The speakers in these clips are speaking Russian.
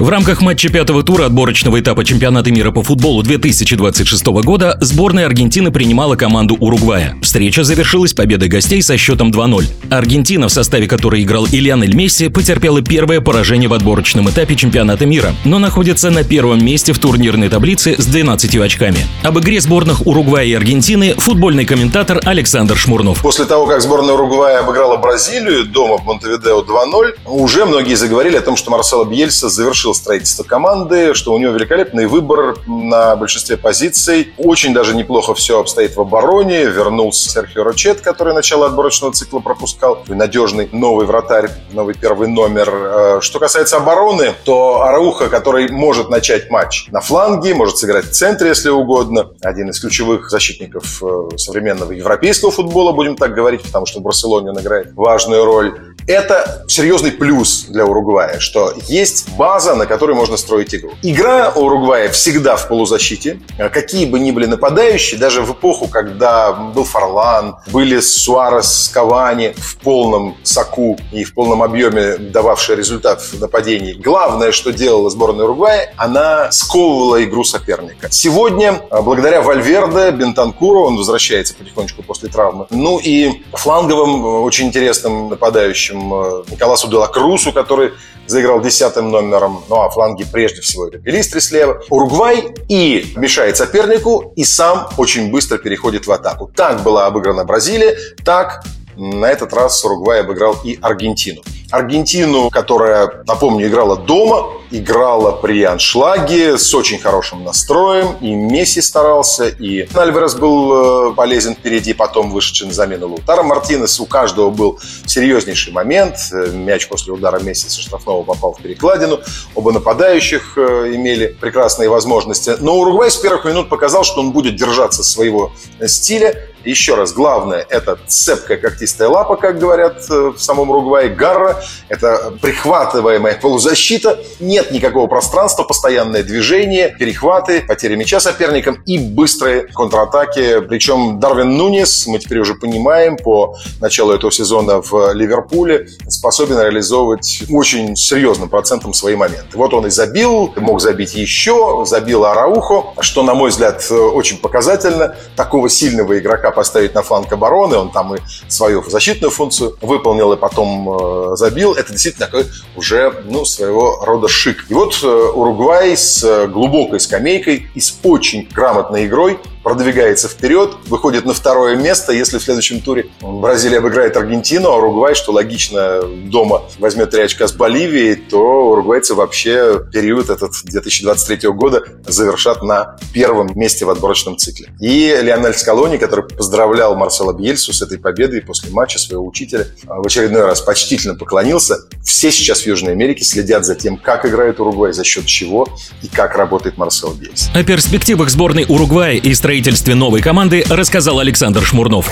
В рамках матча пятого тура отборочного этапа чемпионата мира по футболу 2026 года сборная Аргентины принимала команду Уругвая. Встреча завершилась победой гостей со счетом 2-0. Аргентина, в составе которой играл Ильянель Месси, потерпела первое поражение в отборочном этапе чемпионата мира, но находится на первом месте в турнирной таблице с 12 очками. Об игре сборных Уругвая и Аргентины футбольный комментатор Александр Шмурнов. После того, как сборная Уругвая обыграла Бразилию дома в Монтевидео 2-0, уже многие заговорили о том, что Марсело Бьельса завершил завершил строительство команды, что у него великолепный выбор на большинстве позиций. Очень даже неплохо все обстоит в обороне. Вернулся Серхио Рочет, который начало отборочного цикла пропускал. Надежный новый вратарь, новый первый номер. Э, что касается обороны, то Арауха, который может начать матч на фланге, может сыграть в центре, если угодно. Один из ключевых защитников э, современного европейского футбола, будем так говорить, потому что в Барселоне он играет важную роль. Это серьезный плюс для Уругвая, что есть база, на которой можно строить игру. Игра у Уругвая всегда в полузащите. Какие бы ни были нападающие, даже в эпоху, когда был Фарлан, были Суарес, Кавани в полном соку и в полном объеме дававшие результат в нападении. Главное, что делала сборная Уругвая, она сковывала игру соперника. Сегодня, благодаря Вальверде, Бентанкуру, он возвращается потихонечку после травмы, ну и фланговым очень интересным нападающим э, Николасу Делакрусу, который заиграл десятым номером, ну а фланги прежде всего это Пелистри слева. Уругвай и мешает сопернику, и сам очень быстро переходит в атаку. Так была обыграна Бразилия, так на этот раз Уругвай обыграл и Аргентину. Аргентину, которая, напомню, играла дома, играла при аншлаге с очень хорошим настроем. И Месси старался, и Альварес был э, полезен впереди, потом вышедший на замену Лутара Мартинес. У каждого был серьезнейший момент. Э, мяч после удара Месси со штрафного попал в перекладину. Оба нападающих э, имели прекрасные возможности. Но Уругвай с первых минут показал, что он будет держаться своего стиля. Еще раз, главное – это цепкая когтистая лапа, как говорят в самом Уругвае, гарра, это прихватываемая полузащита, нет никакого пространства, постоянное движение, перехваты, потери мяча соперникам и быстрые контратаки. Причем Дарвин Нунес, мы теперь уже понимаем, по началу этого сезона в Ливерпуле способен реализовывать очень серьезным процентом свои моменты. Вот он и забил, мог забить еще, забил Араухо, что, на мой взгляд, очень показательно. Такого сильного игрока поставить на фланг обороны, он там и свою защитную функцию выполнил и потом э, забил это действительно такой уже ну, своего рода шик. И вот э, Уругвай с э, глубокой скамейкой и с очень грамотной игрой продвигается вперед, выходит на второе место. Если в следующем туре Бразилия обыграет Аргентину, а Уругвай, что логично, дома возьмет три очка с Боливией, то уругвайцы вообще период этот 2023 года завершат на первом месте в отборочном цикле. И Леонель Скалони, который поздравлял Марсела Бьельсу с этой победой после матча своего учителя, в очередной раз почтительно поклонился. Все сейчас в Южной Америке следят за тем, как играет Уругвай, за счет чего и как работает Марсел Бьельс. О перспективах сборной Уругвая и строительстве строительстве новой команды рассказал Александр Шмурнов.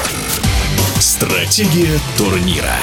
Стратегия турнира.